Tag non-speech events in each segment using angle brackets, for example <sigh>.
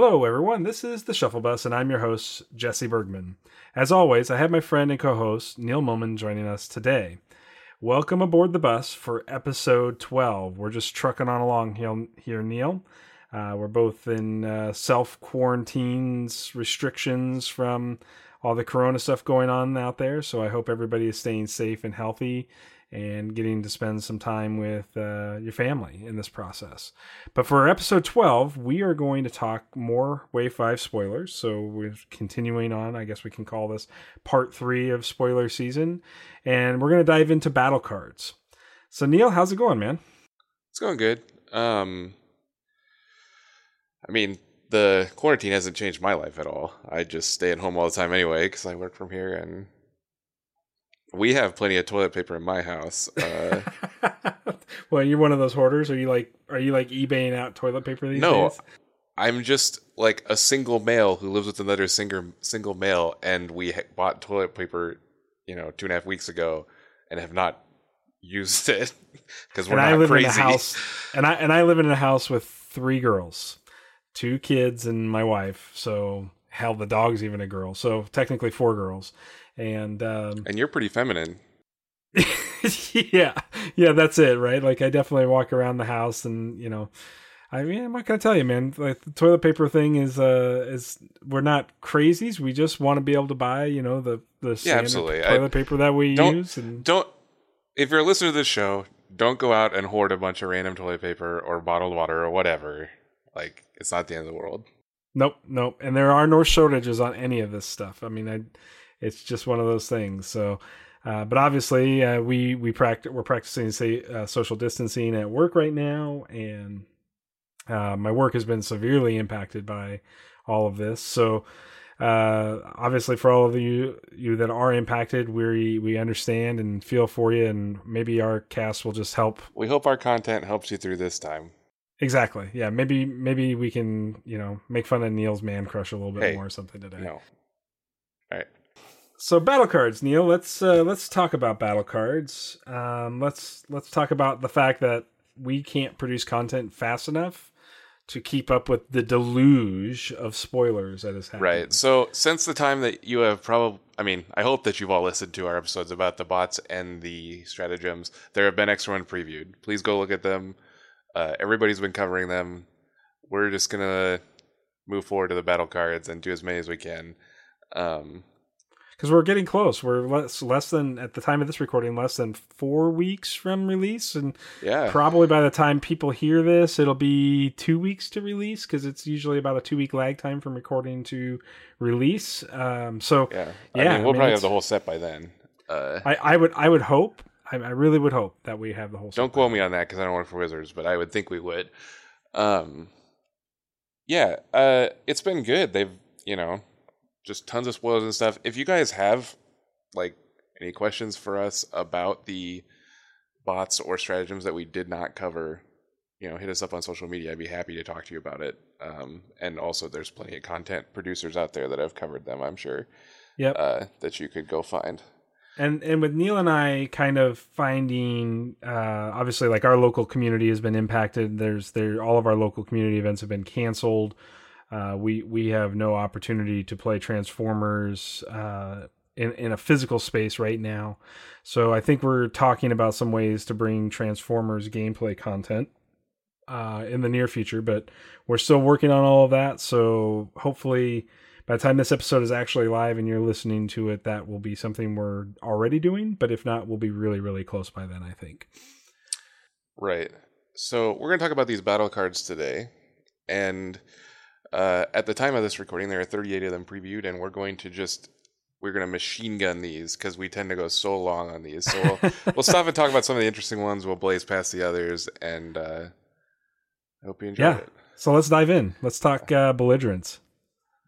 Hello, everyone. This is the Shuffle Bus, and I'm your host, Jesse Bergman. As always, I have my friend and co host, Neil Moman, joining us today. Welcome aboard the bus for episode 12. We're just trucking on along here, Neil. Uh, we're both in uh, self quarantines, restrictions from all the corona stuff going on out there. So I hope everybody is staying safe and healthy and getting to spend some time with uh, your family in this process. But for episode 12, we are going to talk more Wave 5 spoilers. So we're continuing on. I guess we can call this part three of spoiler season. And we're going to dive into battle cards. So, Neil, how's it going, man? It's going good. Um, I mean, the quarantine hasn't changed my life at all. I just stay at home all the time anyway because I work from here and we have plenty of toilet paper in my house. Uh, <laughs> well, you're one of those hoarders. Are you like are you like eBaying out toilet paper these no, days? I'm just like a single male who lives with another single single male, and we bought toilet paper, you know, two and a half weeks ago, and have not used <laughs> it because we're and not I live crazy. In a house, and I and I live in a house with three girls, two kids, and my wife. So hell, the dog's even a girl. So technically four girls and um, and you're pretty feminine. <laughs> yeah, yeah, that's it, right? Like I definitely walk around the house, and you know, I mean, I'm not gonna tell you, man. Like the toilet paper thing is, uh, is we're not crazies. We just want to be able to buy, you know, the the yeah, toilet I, paper that we don't, use. And don't if you're a listener to this show, don't go out and hoard a bunch of random toilet paper or bottled water or whatever. Like it's not the end of the world. Nope, nope. And there are no shortages on any of this stuff. I mean, I it's just one of those things. So, uh, but obviously, uh, we we practice we're practicing say uh, social distancing at work right now, and uh, my work has been severely impacted by all of this. So, uh, obviously, for all of you you that are impacted, we we understand and feel for you, and maybe our cast will just help. We hope our content helps you through this time. Exactly. Yeah. Maybe maybe we can you know make fun of Neil's man crush a little bit hey, more or something today. No. So battle cards, Neil. Let's uh, let's talk about battle cards. Um, let's let's talk about the fact that we can't produce content fast enough to keep up with the deluge of spoilers that is happening. Right. So since the time that you have probably, I mean, I hope that you've all listened to our episodes about the bots and the stratagems. There have been extra one previewed. Please go look at them. Uh, everybody's been covering them. We're just gonna move forward to the battle cards and do as many as we can. Um, because we're getting close. We're less less than at the time of this recording, less than four weeks from release, and yeah, probably by the time people hear this, it'll be two weeks to release because it's usually about a two week lag time from recording to release. Um, so yeah, yeah, I mean, we'll I mean, probably have the whole set by then. Uh, I, I would I would hope I, I really would hope that we have the whole. Don't quote me on that because I don't work for Wizards, but I would think we would. Um, yeah, uh, it's been good. They've you know just tons of spoilers and stuff. If you guys have like any questions for us about the bots or stratagems that we did not cover, you know, hit us up on social media. I'd be happy to talk to you about it. Um, and also, there's plenty of content producers out there that have covered them. I'm sure. Yep. Uh, that you could go find. And and with Neil and I kind of finding, uh, obviously, like our local community has been impacted. There's there all of our local community events have been canceled. Uh, we we have no opportunity to play Transformers uh, in in a physical space right now. So I think we're talking about some ways to bring Transformers gameplay content uh, in the near future, but we're still working on all of that. So hopefully, by the time this episode is actually live and you're listening to it, that will be something we're already doing. But if not, we'll be really really close by then. I think. Right. So we're going to talk about these battle cards today, and uh, at the time of this recording, there are 38 of them previewed, and we're going to just we're going to machine gun these because we tend to go so long on these. So we'll, <laughs> we'll stop and talk about some of the interesting ones. We'll blaze past the others, and uh, I hope you enjoy yeah. it. So let's dive in. Let's talk uh, belligerence.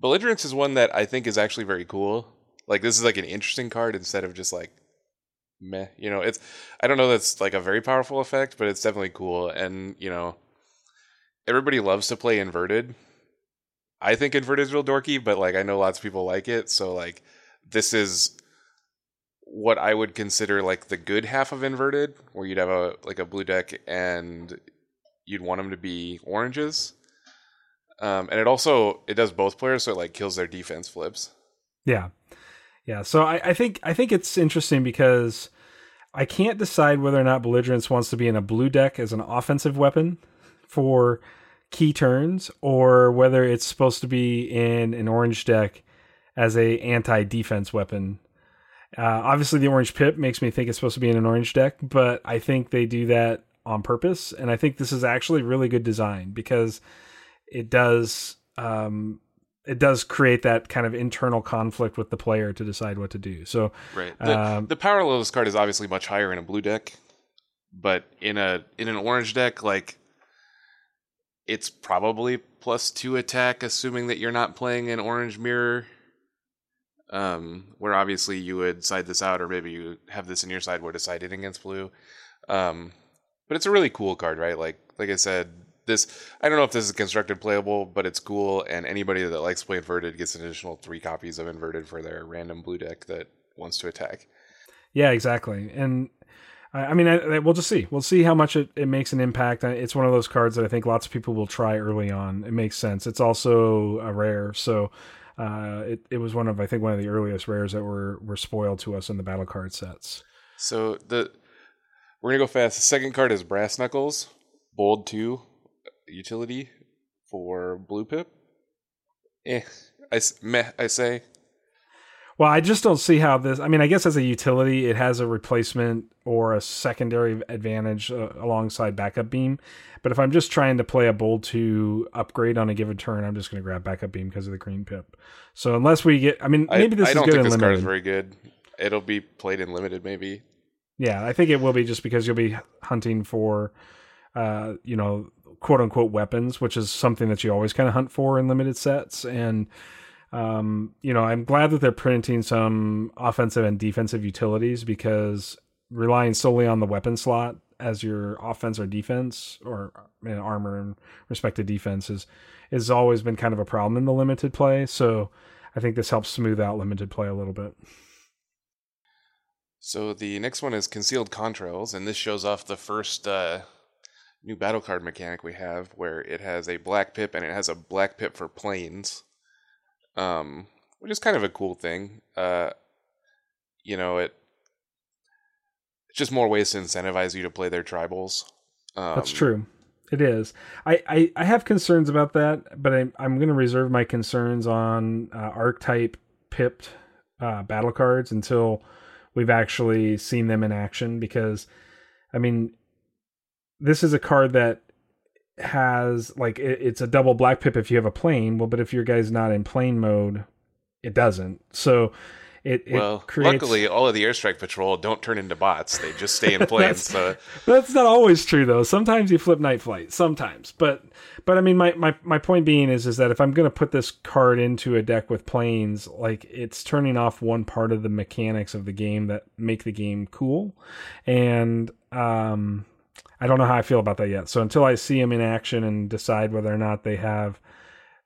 Belligerence is one that I think is actually very cool. Like this is like an interesting card instead of just like meh. You know, it's I don't know that's like a very powerful effect, but it's definitely cool. And you know, everybody loves to play inverted I think inverted is real dorky, but like I know lots of people like it. So like this is what I would consider like the good half of inverted, where you'd have a like a blue deck and you'd want them to be oranges. Um, and it also it does both players, so it like kills their defense flips. Yeah, yeah. So I, I think I think it's interesting because I can't decide whether or not belligerence wants to be in a blue deck as an offensive weapon for key turns, or whether it's supposed to be in an orange deck as a anti-defense weapon. Uh, obviously, the orange pip makes me think it's supposed to be in an orange deck, but I think they do that on purpose, and I think this is actually really good design because it does um, it does create that kind of internal conflict with the player to decide what to do. So, right, the, um, the power level of this card is obviously much higher in a blue deck, but in a in an orange deck, like it's probably plus two attack, assuming that you're not playing an orange mirror um, where obviously you would side this out, or maybe you have this in your sideboard to side it against blue. Um, but it's a really cool card, right? Like like I said, this I don't know if this is constructed playable, but it's cool, and anybody that likes to play inverted gets an additional three copies of inverted for their random blue deck that wants to attack. Yeah, exactly, and. I mean, I, I, we'll just see. We'll see how much it, it makes an impact. It's one of those cards that I think lots of people will try early on. It makes sense. It's also a rare, so uh, it it was one of I think one of the earliest rares that were were spoiled to us in the battle card sets. So the we're gonna go fast. The second card is Brass Knuckles, Bold Two, utility for Blue Pip. Eh, I meh, I say. Well, I just don't see how this. I mean, I guess as a utility, it has a replacement or a secondary advantage uh, alongside backup beam. But if I'm just trying to play a bold to upgrade on a given turn, I'm just going to grab backup beam because of the green pip. So unless we get, I mean, maybe this I, I don't is good think this limited. card is very good. It'll be played in limited, maybe. Yeah, I think it will be just because you'll be hunting for, uh, you know, quote unquote weapons, which is something that you always kind of hunt for in limited sets and um, you know, I'm glad that they're printing some offensive and defensive utilities because relying solely on the weapon slot as your offense or defense or you know, armor and respective defenses has always been kind of a problem in the limited play. So I think this helps smooth out limited play a little bit. So the next one is concealed contrails, and this shows off the first uh, new battle card mechanic we have, where it has a black pip and it has a black pip for planes um, which is kind of a cool thing. Uh, you know, it it's just more ways to incentivize you to play their tribals. Um, That's true. It is. I, I, I, have concerns about that, but I'm, I'm going to reserve my concerns on uh, archetype pipped uh, battle cards until we've actually seen them in action. Because, I mean, this is a card that has like it, it's a double black pip if you have a plane. Well, but if your guy's not in plane mode, it doesn't. So it, it well, creates... luckily, all of the airstrike patrol don't turn into bots; they just stay in <laughs> planes. that's, so that's not always true, though. Sometimes you flip night flight. Sometimes, but but I mean, my my my point being is is that if I'm going to put this card into a deck with planes, like it's turning off one part of the mechanics of the game that make the game cool, and um I don't know how I feel about that yet. So until I see them in action and decide whether or not they have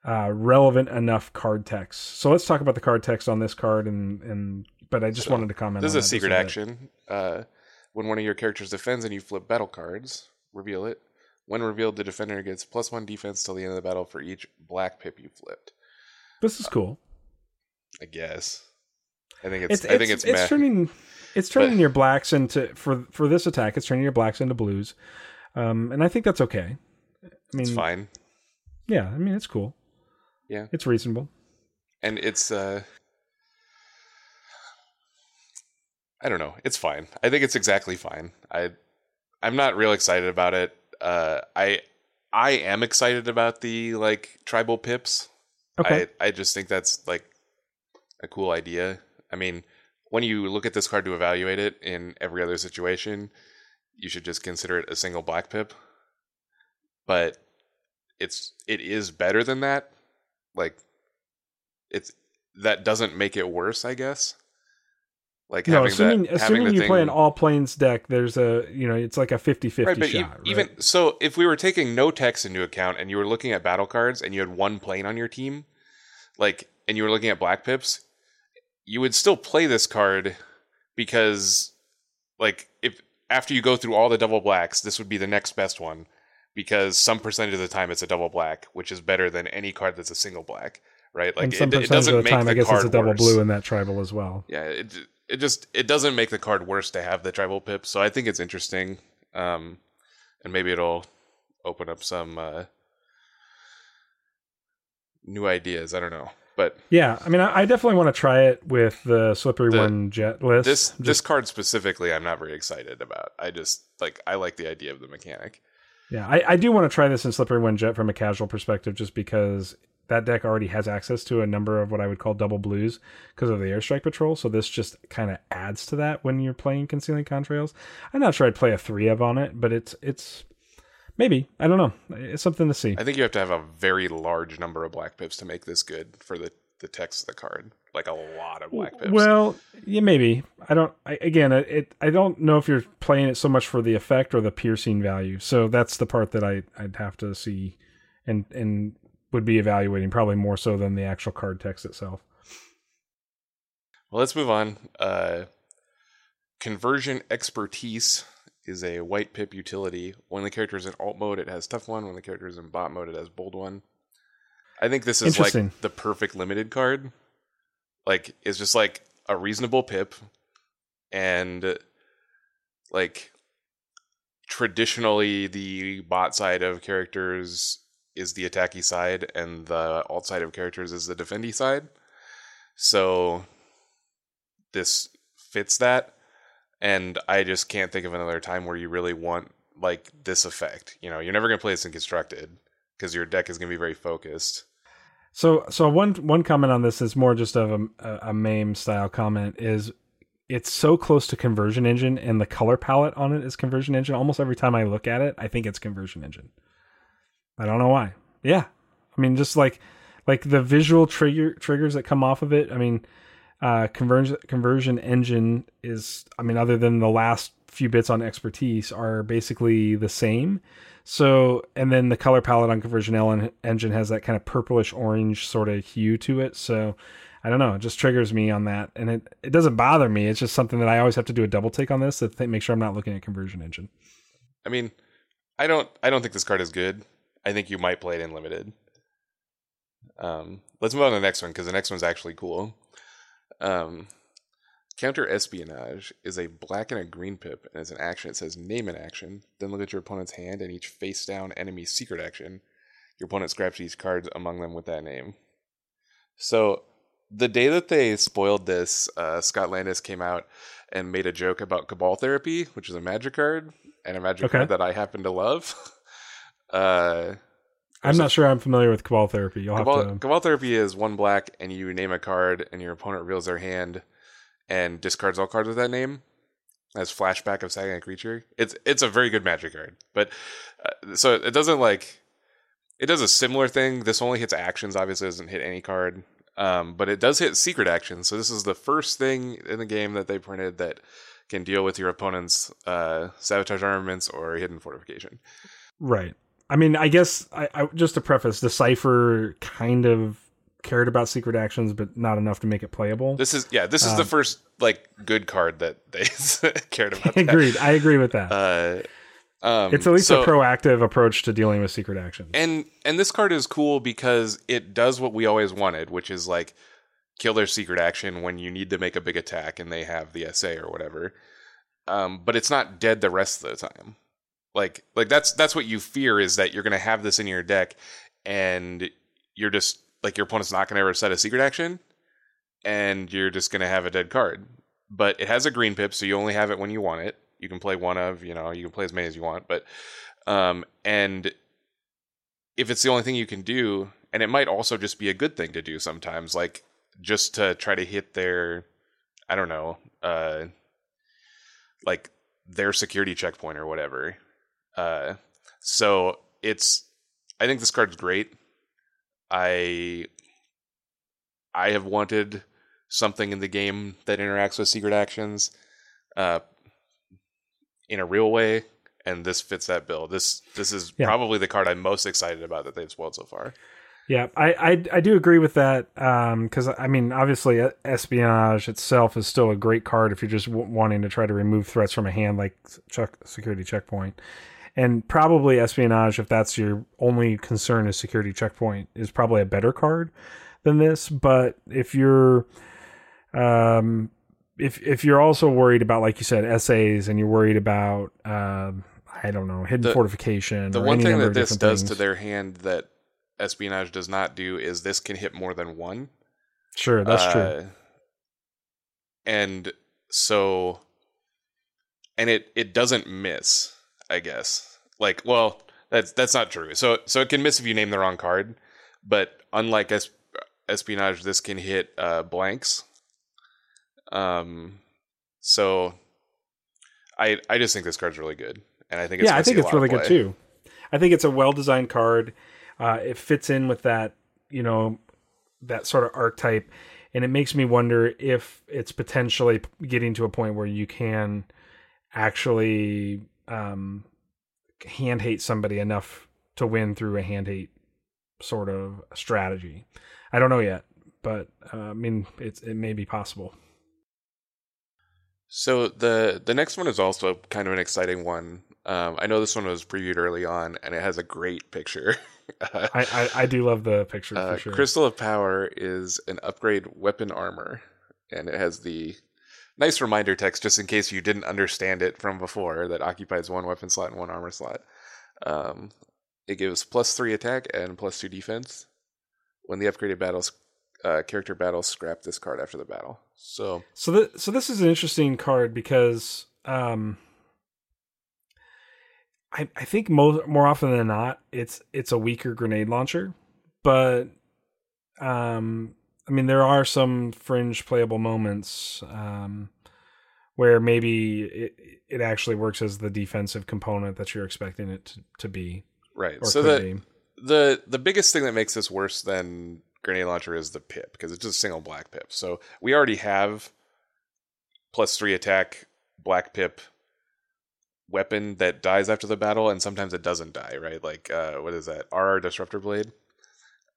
uh, relevant enough card text. So let's talk about the card text on this card, and and but I just so, wanted to comment. This is a secret action. Uh, when one of your characters defends and you flip battle cards, reveal it. When revealed, the defender gets plus one defense till the end of the battle for each black pip you flipped. This is cool. I guess. I think it's. it's I think it's. It's, it's turning. It's turning but, your blacks into for for this attack. It's turning your blacks into blues, um, and I think that's okay. I mean, it's fine. Yeah, I mean it's cool. Yeah, it's reasonable, and it's. uh I don't know. It's fine. I think it's exactly fine. I I'm not real excited about it. Uh, I I am excited about the like tribal pips. Okay. I I just think that's like a cool idea. I mean, when you look at this card to evaluate it in every other situation, you should just consider it a single black pip. But it's it is better than that. Like it's that doesn't make it worse, I guess. Like no, assuming, that, assuming you thing, play an all planes deck, there's a you know it's like a 50-50 right, but shot. You, right? Even so, if we were taking no text into account and you were looking at battle cards and you had one plane on your team, like and you were looking at black pips, you would still play this card because like if after you go through all the double blacks, this would be the next best one. because some percentage of the time it's a double black, which is better than any card that's a single black, right? Like and some it, it doesn't of the make time, the I guess it's a double worse. blue in that tribal as well. Yeah, it it just it doesn't make the card worse to have the tribal pip. So I think it's interesting, um, and maybe it'll open up some uh, new ideas. I don't know, but Yeah, I mean, I, I definitely want to try it with the slippery The- one jet list. this Just- this card specifically, I'm not very excited about. I just like I like the idea of the mechanic. yeah, I, I do want to try this in slippery one jet from a casual perspective, just because that deck already has access to a number of what I would call double blues because of the airstrike patrol. So this just kind of adds to that when you're playing concealing contrails. I'm not sure I'd play a three of on it, but it's it's maybe I don't know. It's something to see. I think you have to have a very large number of black pips to make this good for the the text of the card. Like a lot of black pips. Well, yeah, maybe. I don't. I, again, it, it. I don't know if you're playing it so much for the effect or the piercing value. So that's the part that I I'd have to see, and and would be evaluating probably more so than the actual card text itself. Well, let's move on. Uh, conversion expertise is a white pip utility. When the character is in alt mode, it has tough one. When the character is in bot mode, it has bold one. I think this is like the perfect limited card. Like it's just like a reasonable pip, and like traditionally the bot side of characters is the attacky side, and the alt side of characters is the defendy side. So this fits that and i just can't think of another time where you really want like this effect you know you're never going to play this in constructed because your deck is going to be very focused So so one one comment on this is more just of a, a, meme style comment is it's so close to conversion engine and the color palette on it is conversion engine. Almost every time I look at it, I think it's conversion engine. I don't know why. Yeah. I mean just like like the visual trigger triggers that come off of it. I mean uh conversion conversion engine is I mean other than the last few bits on expertise are basically the same. So, and then the color palette on Conversion Engine has that kind of purplish orange sort of hue to it. So, I don't know, it just triggers me on that, and it it doesn't bother me. It's just something that I always have to do a double take on this to th- make sure I'm not looking at Conversion Engine. i mean i don't i don't think this card is good i think you might play it in limited um let's move on to the next one because the next one's actually cool um counter espionage is a black and a green pip and as an action. It says name an action then look at your opponent's hand and each face down enemy secret action. Your opponent scraps these cards among them with that name. So the day that they spoiled this uh, scott landis came out and made a joke about cabal therapy which is a magic card and a magic Okay. card that i happen to love. <laughs> Uh I'm not sure I'm familiar with Cabal Therapy. You'll have Cabal, to. Cabal Therapy is one black, and you name a card, and your opponent reveals their hand and discards all cards with that name. As flashback of sagging a creature. It's it's a very good magic card, but uh, so it doesn't like it does a similar thing. This only hits actions. Obviously, it doesn't hit any card, um, but it does hit secret actions. So this is the first thing in the game that they printed that can deal with your opponent's uh, sabotage armaments or hidden fortification. Right. I mean, I guess I, I just to preface, Decipher kind of cared about secret actions, but not enough to make it playable. This is yeah. This is the Um, first like good card that they <laughs> cared about. Agreed. I agree with that. Uh, um, it's at least so- a proactive approach to dealing with secret actions. and and this card is cool because it does what we always wanted, which is like kill their secret action when you need to make a big attack and they have the SA or whatever. Um, but it's not dead the rest of the time. Like like that's that's what you fear is that you're gonna have this in your deck and you're just like your opponent's not gonna ever set a secret action and you're just gonna have a dead card. But it has a green pip, so you only have it when you want it. You can play one of, you know, you can play as many as you want, but um and if it's the only thing you can do, and it might also just be a good thing to do sometimes, like just to try to hit their, I don't know, uh, like their security checkpoint or whatever. Uh, so it's, I think this card's great. I, I have wanted something in the game that interacts with secret actions, uh, in a real way, and this fits that bill. This this is Yeah. probably the card I'm most excited about that they've spoiled so far. Yeah, I, I I do agree with that because I mean, obviously, uh, espionage itself is still a great card if you're just w- wanting to try to remove threats from a hand like check security checkpoint. And probably espionage if that's your only concern is security checkpoint is probably a better card than this but if you're um if if you're also worried about like you said essays and you're worried about um i don't know hidden The- fortification The one thing that this does to their hand that espionage does not do is this can hit more than one. sure that's true Uh, And so, and it it doesn't miss. I guess. Like, well, that's that's not true. So so it can miss if you name the wrong card, but unlike es- espionage, this can hit uh, blanks. Um, so I I just think this card's really good, and I think it's yeah, I think it's really good too. I think it's a well designed card. Uh, it fits in with that, you know, that sort of archetype, and it makes me wonder if it's potentially getting to a point where you can actually um, hand hate somebody enough to win through a hand hate sort of strategy. I don't know yet, but uh, I mean, it's it may be possible. So the the next one is also kind of an exciting one. Um, I know this one was previewed early on, and it has a great picture. <laughs> I, I, I do love the picture Uh, for sure. Crystal of Power is an upgrade weapon armor, and it has the nice reminder text just in case you didn't understand it from before that occupies one weapon slot and one armor slot. Um, it gives plus three attack and plus two defense. When the upgraded battles uh, character battles, scrap this card after the battle. So So th- so this is an interesting card because um I I think more more often than not it's it's a weaker grenade launcher, but um I mean there are some fringe playable moments um where maybe it it actually works as the defensive component that you're expecting it to, to be right, so the be. the the biggest thing that makes this worse than grenade launcher is the pip because it's just a single black pip. So we already have plus three attack black pip weapon that dies after the battle, and sometimes it doesn't die. Right, like uh, what is that? RR disruptor blade.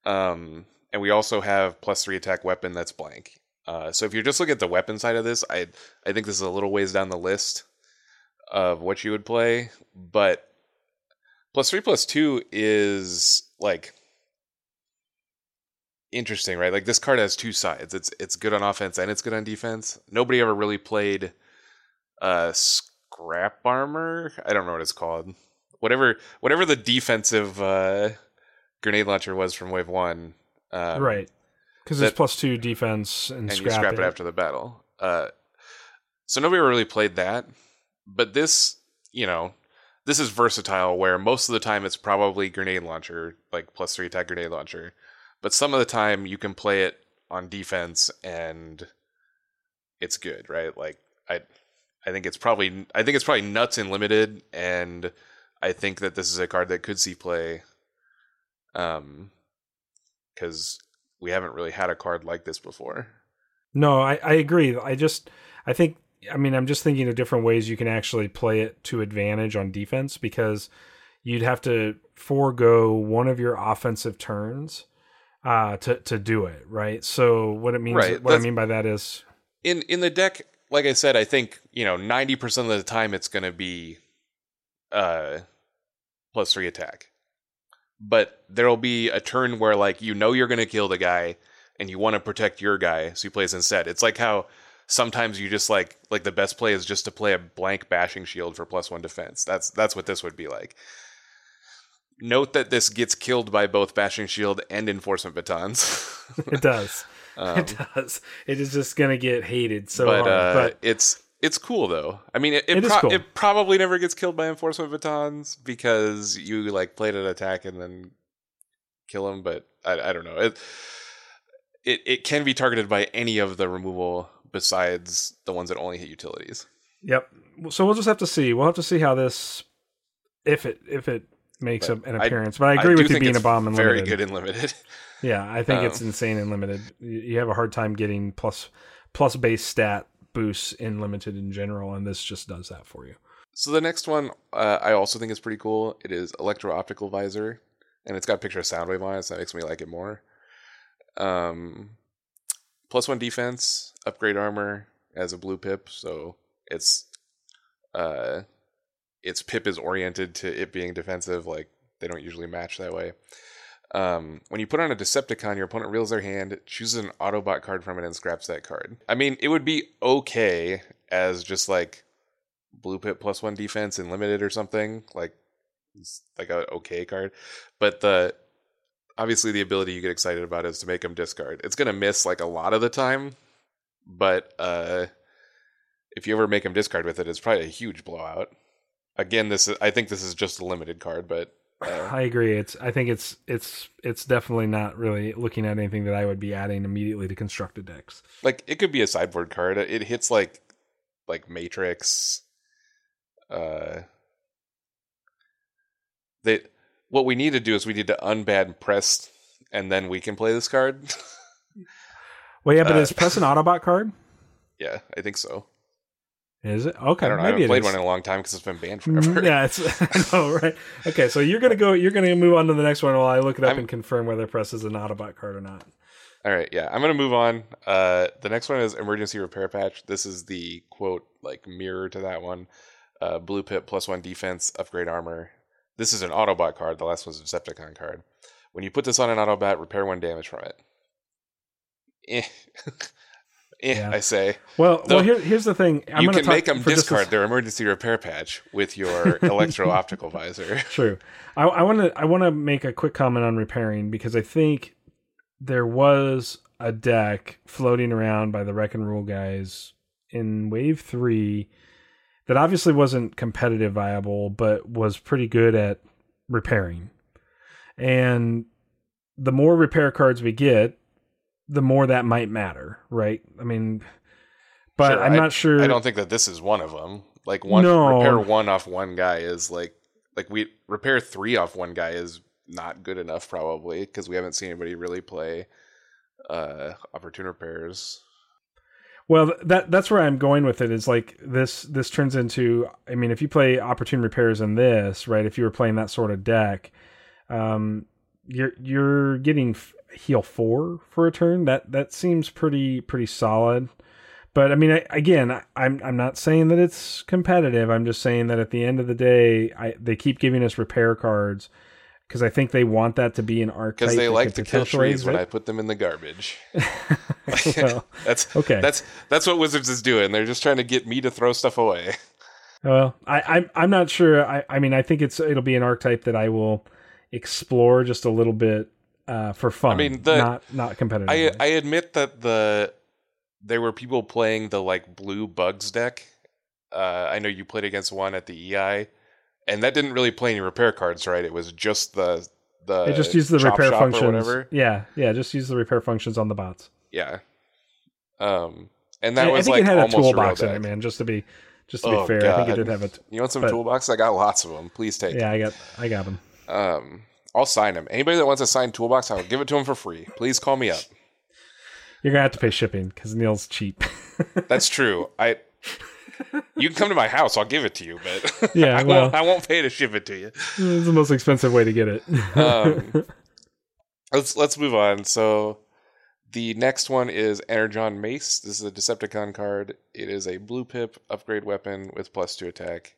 Um, and we also have plus three attack weapon that's blank. Uh, so if you're just looking at the weapon side of this, I I think this is a little ways down the list of what you would play, but plus three plus two is like interesting, right? Like this card has two sides. It's it's good on offense and it's good on defense. Nobody ever really played uh scrap armor. I don't know what it's called. Whatever whatever the defensive uh grenade launcher was from wave one. Um, right. Cuz it's plus 2 defense and, and scrap, you scrap it. it after the battle. Uh, so nobody really played that, but this, you know, this is versatile. Where most of the time it's probably grenade launcher, like plus three attack grenade launcher, but some of the time you can play it on defense and it's good, right? Like I, I think it's probably I think it's probably nuts and limited, and I think that this is a card that could see play. Um, because we haven't really had a card like this before. No, I, I agree. I just I think I mean I'm just thinking of different ways you can actually play it to advantage on defense because you'd have to forego one of your offensive turns uh to to do it, right? So what it means Right, what I mean by that is in in the deck, like I said, I think you know ninety percent of the time it's going to be uh plus three attack, but there'll be a turn where like you know you're going to kill the guy and you want to protect your guy, so you play this instead. It's like how sometimes you just like like the best play is just to play a blank bashing shield for plus one defense. That's that's what this would be like. Note that this gets killed by both bashing shield and enforcement batons. <laughs> it does. <laughs> Um, it does. It is just gonna get hated so but hard. uh, but it's it's cool though. I mean, it it, It pro- cool. it probably never gets killed by enforcement batons because you like played an attack and then kill him. But I, I don't know. It, it it can be targeted by any of the removal besides the ones that only hit utilities. Yep. So we'll just have to see. We'll have to see how this if it if it makes But an I- appearance. but I agree do with you being a bomb and very limited. good and limited. Yeah, I think it's Um, insane and limited. You have a hard time getting plus plus base stat boosts in limited in general, and this just does that for you. So the next one, uh, I also think is pretty cool. It is electro optical visor, and it's got a picture of Soundwave on it, so that makes me like it more. Um, plus one defense, upgrade armor as a blue pip, so it's uh, its pip is oriented to it being defensive. Like they don't usually match that way. Um, when you put on a Decepticon, your opponent reels their hand, chooses an Autobot card from it, and scraps that card. I mean, it would be okay as just like blue pit plus one defense and limited or something like like a okay card, but the obviously the ability you get excited about is to make them discard. It's gonna miss like a lot of the time, but uh, if you ever make them discard with it, it's probably a huge blowout. Again, this is I think this is just a limited card, but uh, I agree. It's I think it's it's it's definitely not really looking at anything that I would be adding immediately to constructed decks. like it could be a sideboard card. It hits like like Matrix. Uh, they what we need to do is we need to unban press, and then we can play this card. Well, yeah, but Uh, is press an <laughs> Autobot card? yeah, I think so. Is it okay? I don't know. I haven't played is. one in a long time because it's been banned Mm, forever. yeah, it's <laughs> I know, right? Okay, so you're gonna go. You're gonna move on to the next one while I look it up I'm- and confirm whether press is an Autobot card or not. All right, yeah, I'm gonna move on. Uh, the next one is emergency repair patch. This is the quote like mirror to that one. Uh, blue pip plus one defense, upgrade armor. This is an Autobot card. The last one's a Decepticon card. When you put this on an Autobot, repair one damage from it. Eh, <laughs> eh Yeah. I say. Well, Though well, here, here's the thing. I'm you can talk make them just a discard their emergency repair patch with your electro optical visor. <laughs> True. I want to I want to make a quick comment on repairing because I think there was a deck floating around by the Wreck and Rule guys in Wave Three that obviously wasn't competitive viable, but was pretty good at repairing. And the more repair cards we get, the more that might matter, right? I mean, but Sure, I'm not sure. I don't think that this is one of them. Like one No. repair one off one guy is like like we repair three off one guy is not good enough probably because we haven't seen anybody really play uh opportune repairs. Well, that that's where I'm going with it. Is like this this turns into. I mean, if you play opportune repairs in this, right? If you were playing that sort of deck, um, you're you're getting heal four for a turn. That that seems pretty pretty solid. But I mean, I, again, I, I'm I'm not saying that it's competitive. I'm just saying that at the end of the day, I they keep giving us repair cards because I think they want that to be an archetype. Because they like to kill trees when I put them in the garbage. <laughs> <laughs> well, That's okay. that's that's what Wizards is doing. They're just trying to get me to throw stuff away. Well, I, I'm I'm not sure. I, I mean, I think it's it'll be an archetype that I will explore just a little bit uh, for fun. I mean, the- not not competitive. I I admit that the there were people playing the like blue bugs deck. Uh, I know you played against one at the EI, and that didn't really play any repair cards, right? It was just the the it just use the repair functions. whatever. Yeah, yeah, just use the repair functions on the bots. Yeah. Um, and that I, I was think like it had a almost a toolbox in it, man. Just to be just to Oh, be fair, I think it did have a. T- You want some but- toolboxes? I got lots of them. Please take. yeah, I got I got them. Um, I'll sign them. Anybody that wants a signed toolbox, I'll give it to them for free. Please call me up. You're gonna have to pay shipping because Neil's cheap. <laughs> That's true. I. You can come to my house. I'll give it to you, but <laughs> Yeah, I well- won't. I won't pay to ship it to you. it's the most expensive way to get it. <laughs> Um, let's let's move on. So the next one is Energon Mace. This is a Decepticon card. It is a blue pip upgrade weapon with plus two attack.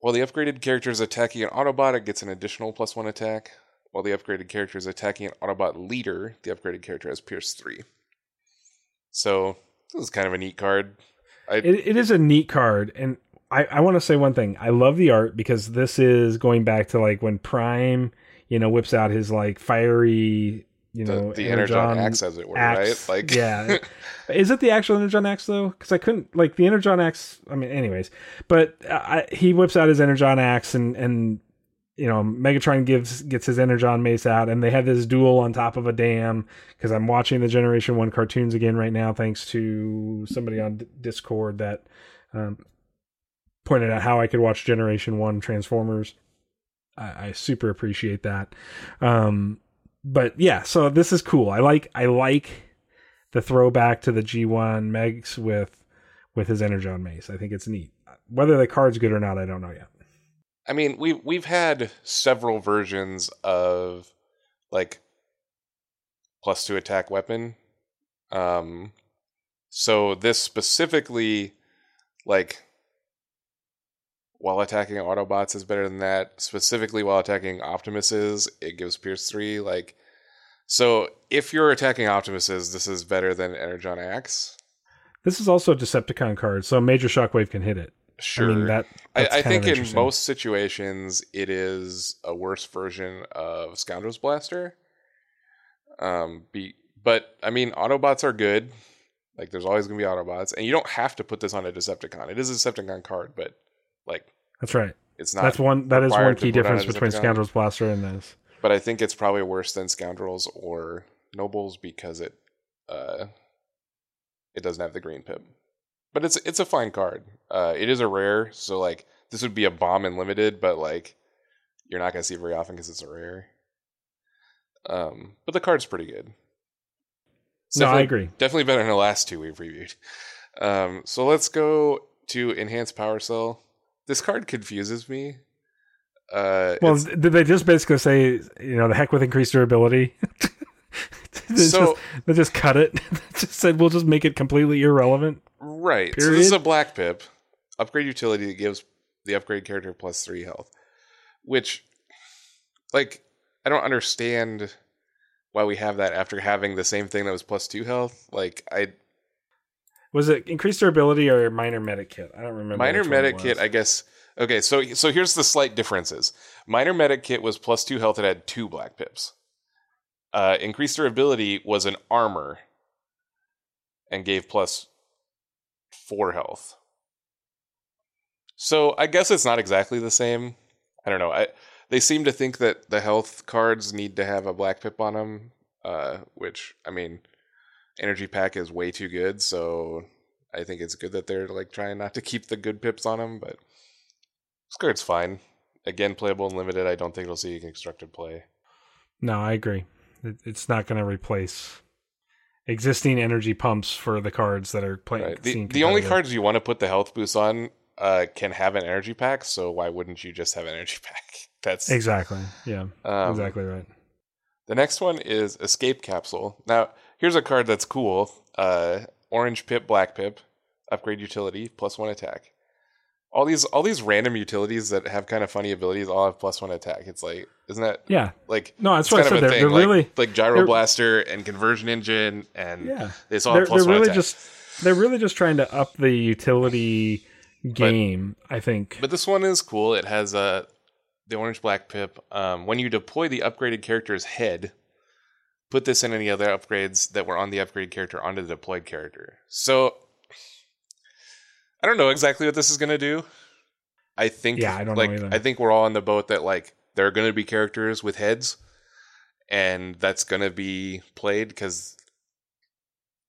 While the upgraded character is attacking an Autobot, it gets an additional plus one attack. While the upgraded character is attacking an Autobot leader, the upgraded character has Pierce three. So this is kind of a neat card. I, it, it is a neat card and i, I want to say one thing i love the art because this is going back to like when prime you know whips out his like fiery you the, know the Energon axe, as it were, axe. right? Like, yeah. <laughs> Is it the actual energon axe though? Because i couldn't like the energon axe i mean anyways. But I, he whips out his energon axe and and you know megatron gives gets his energon mace out and they have this duel on top of a dam because i'm watching the generation one cartoons again right now thanks to somebody on D- discord that um, pointed out how i could watch generation one transformers. I, I super appreciate that. Um, but yeah so this is cool. I like i like the throwback to the g1 megs with with his energon mace. I think it's neat. Whether the card's good or not i don't know yet. I mean, we've we've had several versions of like plus two attack weapon. Um, so this specifically, like, while attacking Autobots is better than that. Specifically, while attacking Optimuses, it gives Pierce three. Like, so if you're attacking Optimuses, this is better than Energon Axe. This is also a Decepticon card, so Major Shockwave can hit it. Sure. I mean, that. I, I think in most situations it is a worse version of Scoundrel's Blaster. Um, be but I mean Autobots are good. Like there's always gonna be Autobots, and you don't have to put this on a Decepticon. It is a Decepticon card, but like That's right. it's not. That's one. That is one key put on a difference between Scoundrels Blaster and this. But I think it's probably worse than Scoundrels or Nobles because it uh it doesn't have the green pip. But it's it's a fine card. Uh it is a rare, so like this would be a bomb and limited, but like you're not gonna see it very often because it's a rare. Um, but the card's pretty good. It's No, I agree. Definitely better than the last two we've reviewed. Um, so let's go to enhanced power cell. This card confuses me. Uh, Well, did they just basically say, you know, the heck with increased durability? <laughs> they, So- just, they just cut it. <laughs> just said we'll just make it completely irrelevant. Right. So this is a black pip. Upgrade utility that gives the upgrade character plus three health. Which like I don't understand why we have that after having the same thing that was plus two health. Like I Was it increased durability or minor medic kit? I don't remember. minor which one it medic kit. I guess okay, so so here's the slight differences. Minor medic kit was plus two health, it had two black pips. Uh increased durability was an armor and gave plus four health. So I guess it's not exactly the same. I don't know. I they seem to think that the health cards need to have a black pip on them, uh, which I mean, energy pack is way too good. So I think it's good that they're like trying not to keep the good pips on them. But card's fine. Again, playable and limited. I don't think it'll see constructed play. No, I agree. It's not going to replace existing energy pumps for the cards that are playing. Right. The, the only cards you want to put the health boost on uh, can have an energy pack. So why wouldn't you just have an energy <laughs> pack? That's Exactly. Yeah. um, exactly right. The next one is Escape Capsule. Now, here's a card that's cool. Uh, orange pip, black pip, upgrade utility, plus one attack. All these all these random utilities that have kind of funny abilities all have plus one attack. It's like, isn't that Yeah. like No, that's it's what I kind said. of a They're, thing? they're like, really, like gyro blaster and conversion engine and yeah. it's all They're, plus they're one really attack. just, they're really just trying to up the utility game. I think. But this one is cool. It has uh, the orange black pip. Um, when you deploy the upgraded character's head, put this in any other upgrades that were on the upgrade character onto the deployed character. So I don't know exactly what this is going to do. I think Yeah, I don't know like either. I think we're all on the boat that like there are going to be characters with heads and that's going to be played cuz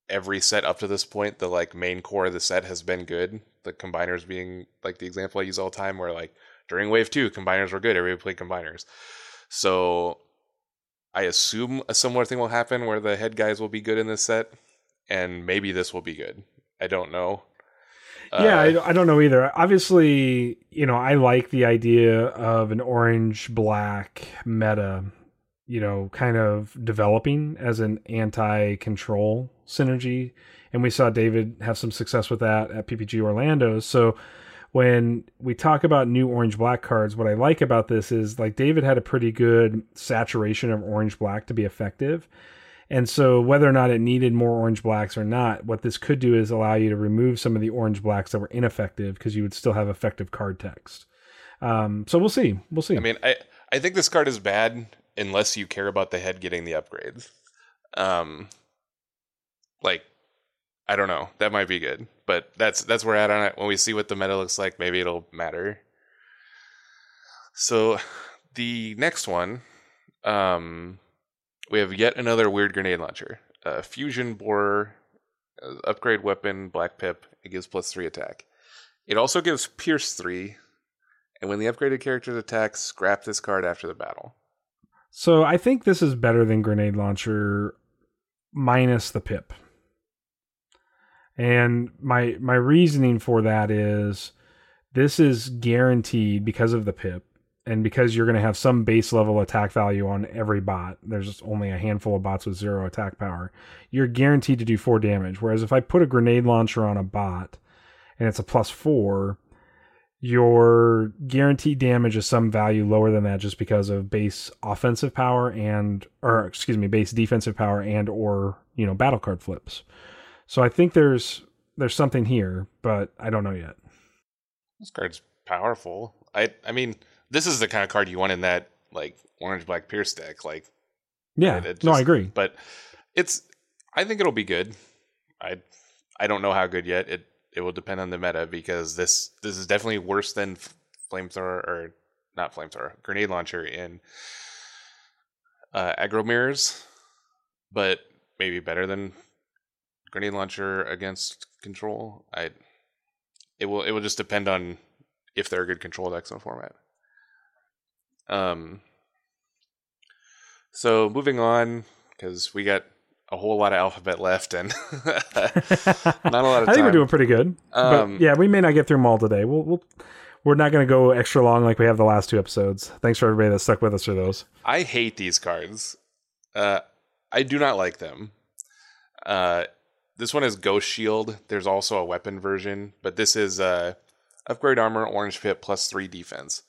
every set up to this point the like main core of the set has been good. The combiners being like the example I use all the time where like during wave 2 combiners were good, everybody played combiners. So I assume a similar thing will happen where the head guys will be good in this set and maybe this will be good. I don't know. yeah, Uh, I, I don't know either. Obviously, you know, I like the idea of an orange black meta, you know, kind of developing as an anti control synergy. And we saw David have some success with that at PPG Orlando. So when we talk about new orange black cards, what I like about this is like David had a pretty good saturation of orange black to be effective. And so, whether or not it needed more orange blacks or not, what this could do is allow you to remove some of the orange blacks that were ineffective because you would still have effective card text. Um, so we'll see. We'll see. I mean, I I think this card is bad unless you care about the head getting the upgrades. Um, like, I don't know. That might be good, but that's that's where we're at on it. When we see what the meta looks like, maybe it'll matter. So, the next one, um, we have yet another weird grenade launcher, uh, fusion borer, uh, upgrade weapon, black pip. It gives plus three attack. It also gives pierce three, and when the upgraded characters attack, scrap this card after the battle. so I think this is better than grenade launcher minus the pip. And my my reasoning for that is this is guaranteed because of the pip and because you're going to have some base level attack value on every bot. There's only a handful of bots with zero attack power. You're guaranteed to do 4 damage whereas if I put a grenade launcher on a bot and it's a plus 4, your guaranteed damage is some value lower than that just because of base offensive power and or excuse me base defensive power and or you know battle card flips so i think there's there's something here but i don't know yet This card's powerful. I I mean, this is the kind of card you want in that like orange black pierce deck. Like, yeah It- it no i agree but it's I think it'll be good. I I don't know how good yet. It it will depend on the meta because this this is definitely worse than flamethrower or not flamethrower grenade launcher in uh, aggro mirrors, but maybe better than grenade launcher against control. I it will it will just depend on if they're a good control decks in format. Um. So moving on, because we got a whole lot of alphabet left and <laughs> not a lot of <laughs> i think we're doing pretty good Um, but yeah we may not get through them all today we'll, we'll we're not going to go extra long like we have the last two episodes thanks for everybody that stuck with us for those I hate these cards. Uh, I do not like them. Uh, this one is Ghost Shield. There's also a weapon version, but this is uh, upgrade armor, orange pip, plus three defense.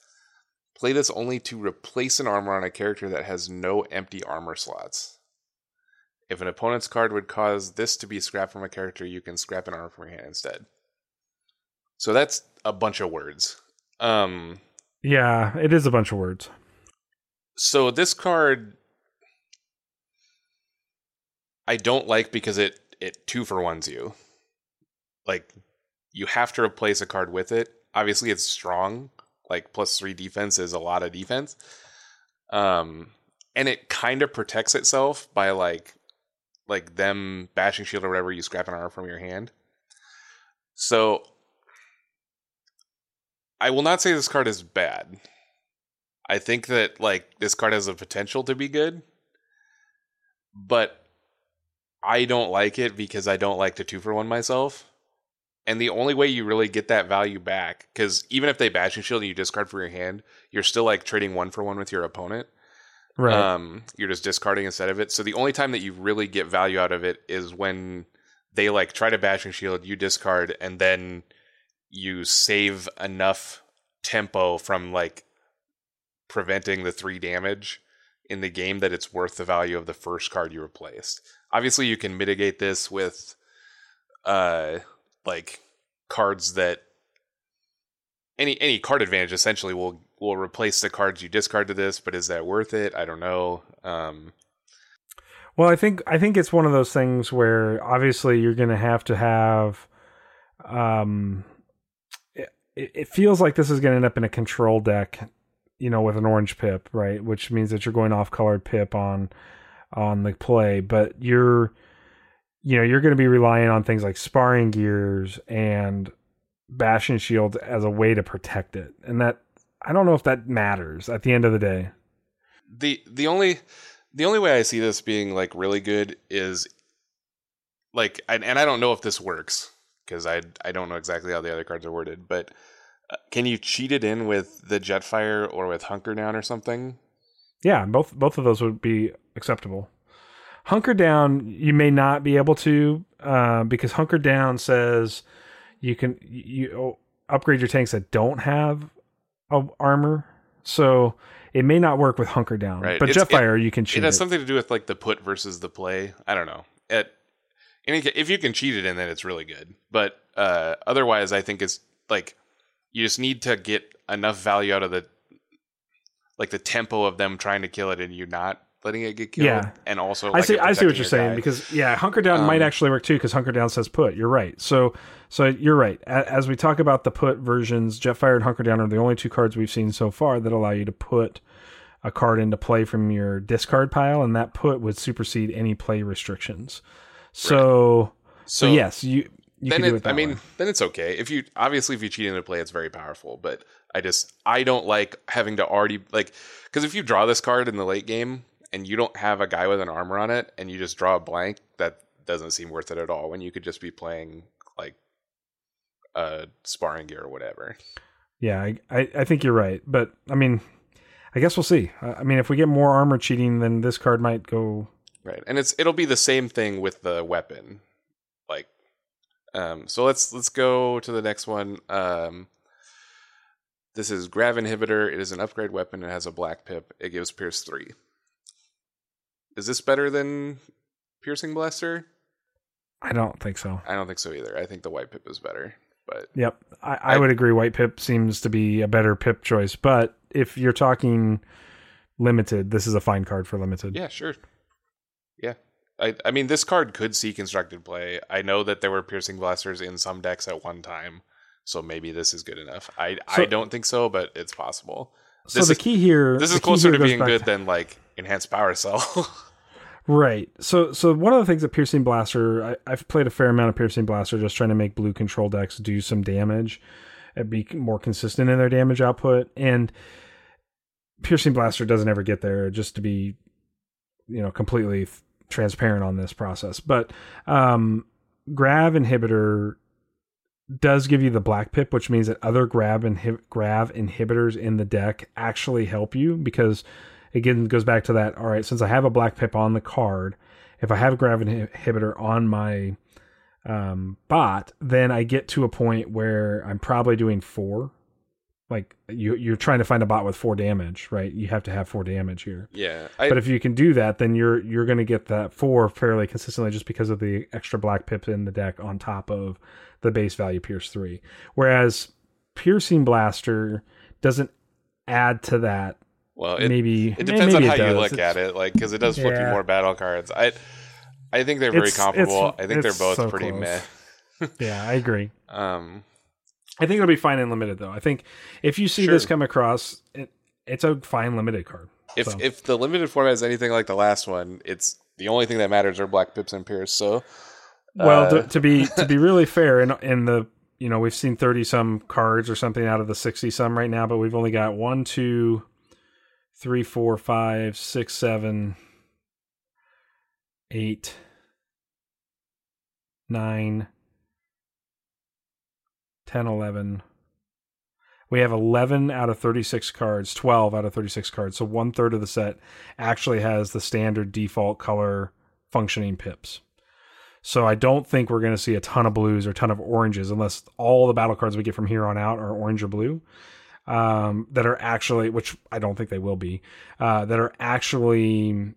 Play this only to replace an armor on a character that has no empty armor slots. If an opponent's card would cause this to be scrapped from a character, you can scrap an armor from your hand instead. So that's a bunch of words. Um, yeah it is a bunch of words so this card I don't like because it it two for ones you. Like you have to replace a card with it. Obviously it's strong. Like plus three defense is a lot of defense. Um and it kind of protects itself by like like them bashing shield or whatever you scrap an armor from your hand. So I will not say this card is bad. I think that like this card has the potential to be good, but I don't like it because I don't like to two for one myself. And the only way you really get that value back, because even if they bashing shield and you discard for your hand, you're still like trading one for one with your opponent. right Um, you're just discarding instead of it. So the only time that you really get value out of it is when they like try to bashing shield, you discard, and then you save enough tempo from like preventing the three damage in the game that it's worth the value of the first card you replaced. Obviously, you can mitigate this with uh like cards that any any card advantage essentially will will replace the cards you discard to this, but is that worth it? I don't know. Um Well, I think I think it's one of those things where obviously you're going to have to have. Um, it, it feels like this is going to end up in a control deck, you know, with an orange pip, right? Which means that you're going off colored pip on on the play, but you're, you know, you're going to be relying on things like sparring gears and bashing shield as a way to protect it, and that I don't know if that matters at the end of the day. the the only the only way I see this being like really good is like and, and I don't know if this works because I I don't know exactly how the other cards are worded, but can you cheat it in with the Jetfire or with Hunker Down or something? Yeah, both both of those would be acceptable. Hunker down, you may not be able to uh, because hunker down says you can you, upgrade your tanks that don't have a armor, so it may not work with hunker down. Right. But It's- Jetfire, you can cheat it has it. something to do with like the put versus the play. I don't know. It, any, if you can cheat it in, then it's really good. But uh, otherwise, I think it's like you just need to get enough value out of the like the tempo of them trying to kill it and you not letting it get killed. Yeah. and also I see. I see what you're saying guy. because yeah, hunker down might Um, actually work too because hunker down says put. You're right. So so you're right. A- As we talk about the put versions, Jetfire and hunker down are the only two cards we've seen so far that allow you to put a card into play from your discard pile, and that put would supersede any play restrictions. So so, yes, you you then it, it I mean, way. then it's okay. If you obviously if you cheat in into play, it's very powerful. But I just I don't like having to already like because if you draw this card in the late game and you don't have a guy with an armor on it and you just draw a blank, that doesn't seem worth it at all. When you could just be playing like a sparring gear or whatever. Yeah, I, I I think you're right, but I mean, I guess we'll see. I I mean, if we get more armor cheating, then this card might go. Right. And it's it'll be the same thing with the weapon. Um so let's let's go to the next one. Um This is Grav Inhibitor. It is an upgrade weapon. It has a black pip. It gives Pierce 3. Is this better than Piercing Blaster? I don't think so. I don't think so either. I think the white pip is better. But Yep, I, I, I- would agree. White pip seems to be a better pip choice, but if you're talking limited, this is a fine card for limited. yeah, sure. I, I mean, this card could see constructed play. I know that there were piercing blasters in some decks at one time, so maybe this is good enough. I I don't think so, but it's possible. So This the is- key here, This is closer to being good to- than like enhanced power cell. <laughs> Right. So so one of the things that Piercing Blaster, I, I've played a fair amount of Piercing Blaster just trying to make blue control decks do some damage and be more consistent in their damage output. And Piercing Blaster doesn't ever get there, just to be, you know, completely transparent on this process. But um Grav Inhibitor does give you the black pip, which means that other grab inhib- grav inhibitors in the deck actually help you because again goes back to that all right since i have a black pip on the card if i have grav inhibitor on my um, bot then i get to a point where i'm probably doing four like you, you're trying to find a bot with four damage right you have to have four damage here yeah. I, but if you can do that then you're you're going to get that four fairly consistently just because of the extra black pips in the deck on top of the base value pierce 3 whereas piercing blaster doesn't add to that well, it, maybe it depends on how you look It's- at it, like because it does flip you more battle cards. I I think they're very It's- comparable. I think they're both so pretty close. meh. yeah i agree <laughs> Um, i think it'll be fine in limited though i think if you see this come across it, it's a fine limited card if So. if the limited format is anything like the last one, it's the only thing that matters are black pips and pierce. So Well, uh, to, to be <laughs> to be really fair, in in the you know we've seen thirty some cards or something out of the sixty some right now, but we've only got one, two, three, four, five, six, seven, eight, nine, ten, eleven. We have 11 out of 36 cards, 12 out of 36 cards. So one third of the set actually has the standard default color functioning pips. So I don't think we're going to see a ton of blues or a ton of oranges unless all the battle cards we get from here on out are orange or blue. Um, that are actually, which I don't think they will be, uh, that are actually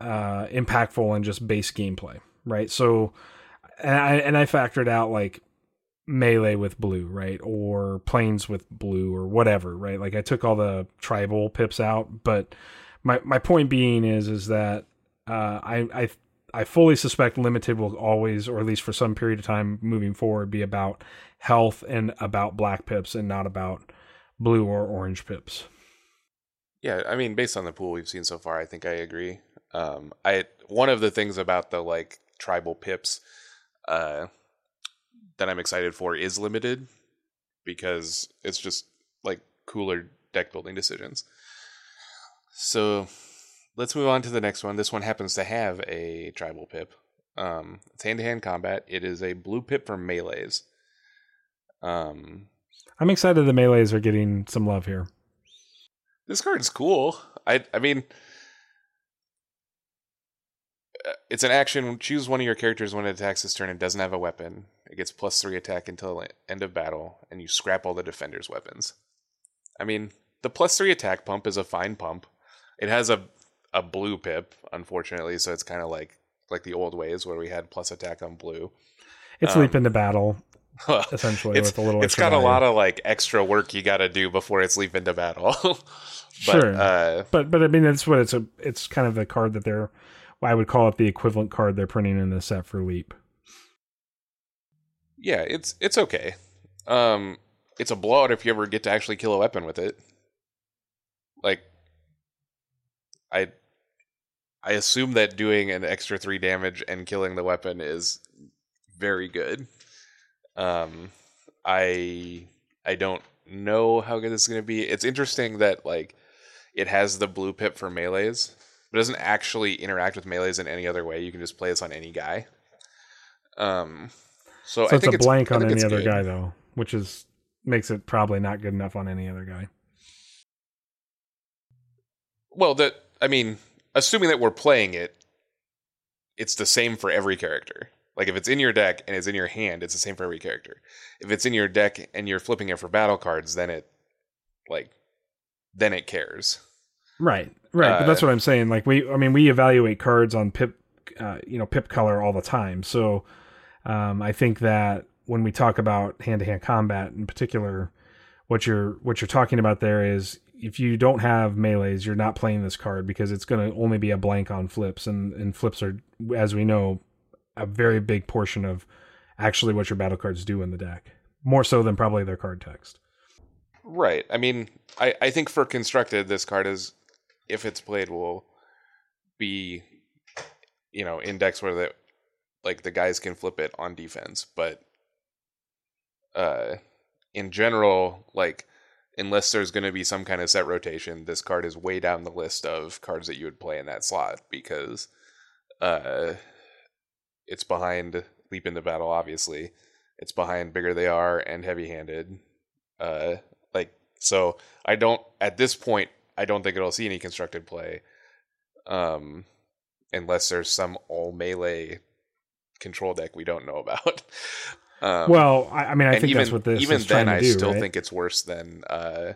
uh, impactful in just base gameplay, right? So, and I and I factored out like melee with blue, right, or planes with blue, or whatever, right? Like I took all the tribal pips out, but my my point being is is that uh, I I I fully suspect limited will always, or at least for some period of time moving forward, be about health and about black pips and not about blue or orange pips. Yeah, I mean, based on the pool we've seen so far, I think I agree. Um, I one of the things about the like tribal pips uh, that I'm excited for is limited because it's just like cooler deck building decisions. So let's move on to the next one. This one happens to have a tribal pip. Um, it's hand to hand combat. It is a blue pip for melees. Um, I'm excited the melees are getting some love here. This card's cool. I I mean, uh, it's an action. Choose one of your characters when it attacks this turn and doesn't have a weapon. It gets plus three attack until the end of battle, and you scrap all the defender's weapons. I mean, the plus three attack pump is a fine pump. It has a a blue pip, unfortunately, so it's kind of like like the old ways where we had plus attack on blue. It's Um, leap into battle <laughs> essentially it's with a little. it's got a lot of like extra work you got to do before it's leap into battle. <laughs> but Sure. uh, but but I mean that's what it's a it's kind of the card that they're I would call it the equivalent card they're printing in the set for leap. Yeah, it's it's okay. Um, it's a blowout if you ever get to actually kill a weapon with it. Like, I, I assume that doing an extra three damage and killing the weapon is very good. Um, I I don't know how good this is going to be. It's interesting that like it has the blue pip for melees, but doesn't actually interact with melees in any other way. You can just play this on any guy. Um, so, So it's a blank I on any other good. guy though, which is makes it probably not good enough on any other guy. Well, that I mean, assuming that we're playing it, it's the same for every character. Like if it's in your deck and it's in your hand, it's the same for every character. If it's in your deck and you're flipping it for battle cards, then it like then it cares. Right, right. but that's Uh, what I'm saying. Like we, I mean, we evaluate cards on pip, uh, you know, pip color all the time. So um, I think that when we talk about hand to hand combat in particular, what you're what you're talking about there is if you don't have melees, you're not playing this card because it's going to only be a blank on flips, and and flips are, as we know, a very big portion of actually what your battle cards do in the deck, more so than probably their card text. Right. I mean, I, I think for constructed, this card is, if it's played, will be, you know, index where like the guys can flip it on defense. But uh, in general, like unless there's going to be some kind of set rotation, this card is way down the list of cards that you would play in that slot because uh, it's behind Leap into Battle, obviously. It's behind Bigger They Are and Heavy Handed. Uh, like so, I don't at this point. I don't think it'll see any constructed play, um, unless there's some all melee control deck we don't know about. <laughs> um, well, I, I mean, I think even that's what this even is trying then, I do, still right? think it's worse than uh,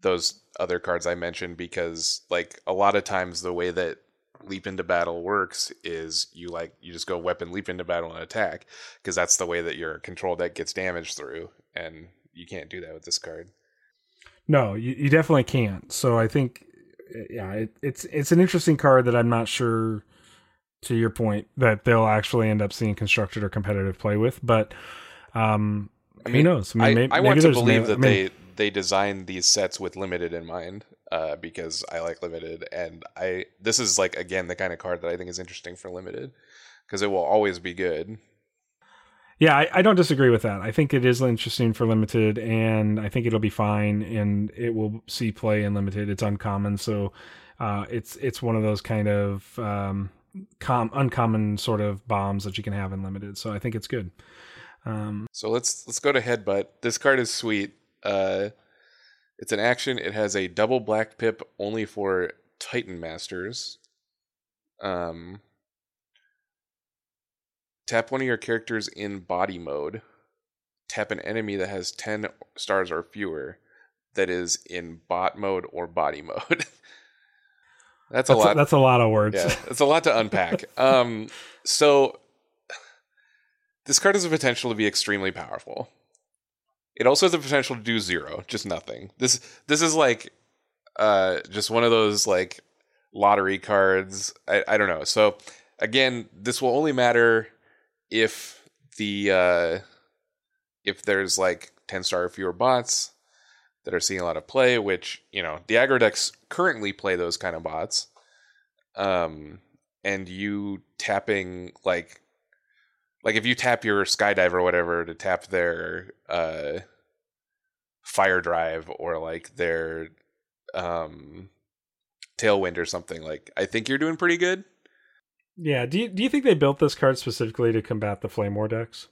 those other cards I mentioned because, like, a lot of times the way that leap into battle works is you like you just go weapon leap into battle and attack because that's the way that your control deck gets damaged through, and you can't do that with this card. No, you, you definitely can't. So I think, yeah, it, it's it's an interesting card that I'm not sure. To your point, that they'll actually end up seeing constructed or competitive play with, but um, I who knows? I, may- I maybe want to believe that I mean, they they designed these sets with limited in mind uh, because I like limited, and I this is like again the kind of card that I think is interesting for limited because it will always be good. Yeah, I, I don't disagree with that. I think it is interesting for limited, and I think it'll be fine, and it will see play in limited. It's uncommon, so uh, it's it's one of those kind of um, com- uncommon sort of bombs that you can have in limited. So I think it's good. Um, So let's let's go to headbutt. This card is sweet. Uh, it's an action. It has a double black pip only for Titan Masters. Um, tap one of your characters in body mode. Tap an enemy that has ten stars or fewer, that is in bot mode or body <laughs> mode. That's, that's a lot. that's a lot of words. Yeah, <laughs> it's a lot to unpack. um, so this card has the potential to be extremely powerful. It also has the potential to do zero, just nothing. This this is like uh just one of those like lottery cards. I, I don't know. So again, this will only matter if the uh if there's like 10 star or fewer bots that are seeing a lot of play, which, you know, the aggro decks currently play those kind of bots um and you tapping like like if you tap your skydive or whatever to tap their uh fire drive or like their um tailwind or something like i think you're doing pretty good Yeah. Do you, do you think they built this card specifically to combat the Flame War decks?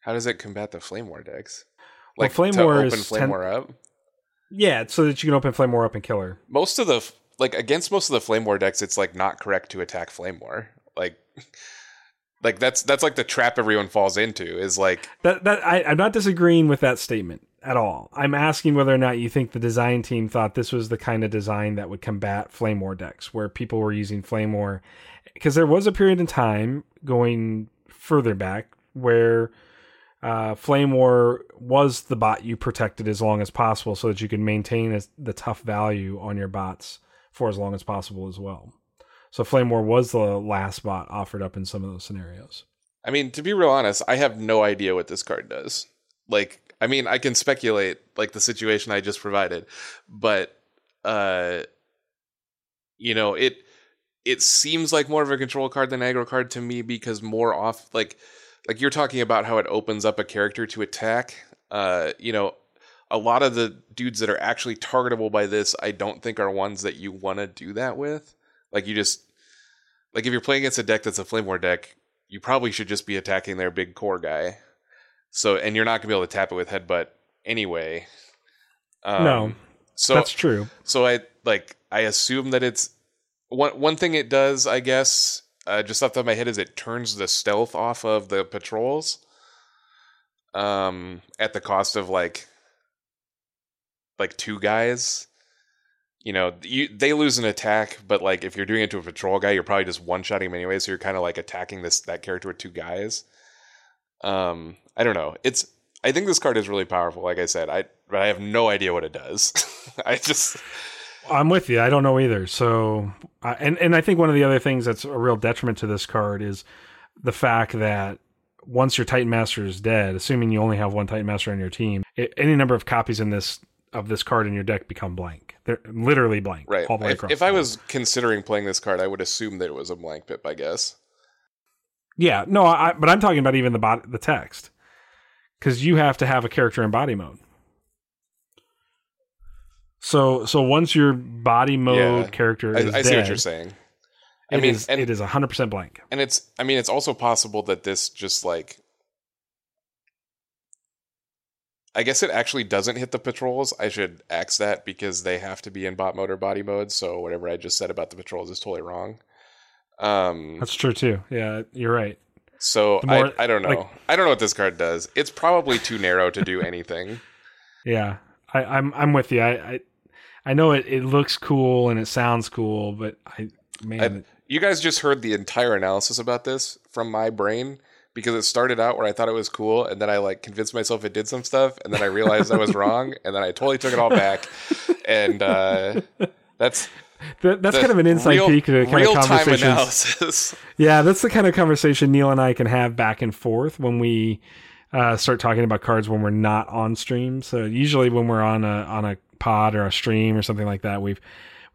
how does it combat the flame war decks Well, like Flame to War open is flame 10 war up Yeah, so that you can open Flame War up and kill her. most of the like against most of the flame war decks it's like not correct to attack flame war like <laughs> like that's that's like the trap everyone falls into is like That that I, I'm not disagreeing with that statement at all. I'm asking whether or not you think the design team thought this was the kind of design that would combat Flame War decks, where people were using Flame War, because there was a period in time going further back where uh, Flame War was the bot you protected as long as possible, so that you could maintain the tough value on your bots for as long as possible as well. So Flame War was the last bot offered up in some of those scenarios. I mean, to be real honest, I have no idea what this card does. Like, I mean, I can speculate like the situation I just provided, but uh you know, it it seems like more of a control card than aggro card to me because more off like like you're talking about how it opens up a character to attack. Uh, you know, a lot of the dudes that are actually targetable by this, I don't think are ones that you want to do that with. Like you just like if you're playing against a deck that's a Flame War deck, you probably should just be attacking their big core guy. So, and you're not gonna be able to tap it with headbutt anyway. Um, No, so That's true. so I like I assume that it's one one thing it does, I guess, uh, just off the top of my head, is it turns the stealth off of the patrols. Um, at the cost of like like two guys, you know, you, they lose an attack, but like if you're doing it to a patrol guy, you're probably just one shotting him anyway. So you're kind of like attacking this that character with two guys. Um, I don't know. It's I think this card is really powerful. Like I said, I but I have no idea what it does. <laughs> I just I'm with you. I don't know either. So, uh, and and I think one of the other things that's a real detriment to this card is the fact that once your Titan Master is dead, assuming you only have one Titan Master on your team, it, any number of copies in this of this card in your deck become blank. They're literally blank. right. All the way If, if I was considering playing this card, I would assume that it was a blank pip. I guess. yeah, no, I, but I'm talking about even the bot, the text, because you have to have a character in body mode. So so once your body mode Yeah. character I, is I see what you're saying. I mean, is- and- it is 100 percent blank. And it's I mean it's also possible that this just like I guess it actually doesn't hit the patrols. I should axe that because they have to be in bot mode or body mode, so whatever I just said about the patrols is totally wrong. Um That's true too. Yeah, you're right. so more- I, I don't know. like- I don't know what this card does. It's probably too narrow to do anything. <laughs> Yeah, I, I'm I'm with you. I I, I know it, it looks cool and it sounds cool, but I man, You guys just heard the entire analysis about this from my brain because it started out where I thought it was cool and then I like convinced myself it did some stuff and then I realized I was <laughs> wrong and then I totally took it all back and uh that's <laughs> that, that's the kind of an inside real, peek to kind of conversations. analysis. <laughs> Yeah, that's the kind of conversation Neil and I can have back and forth when we uh, start talking about cards when we're not on stream. So usually when we're on a on a pod or a stream or something like that, we've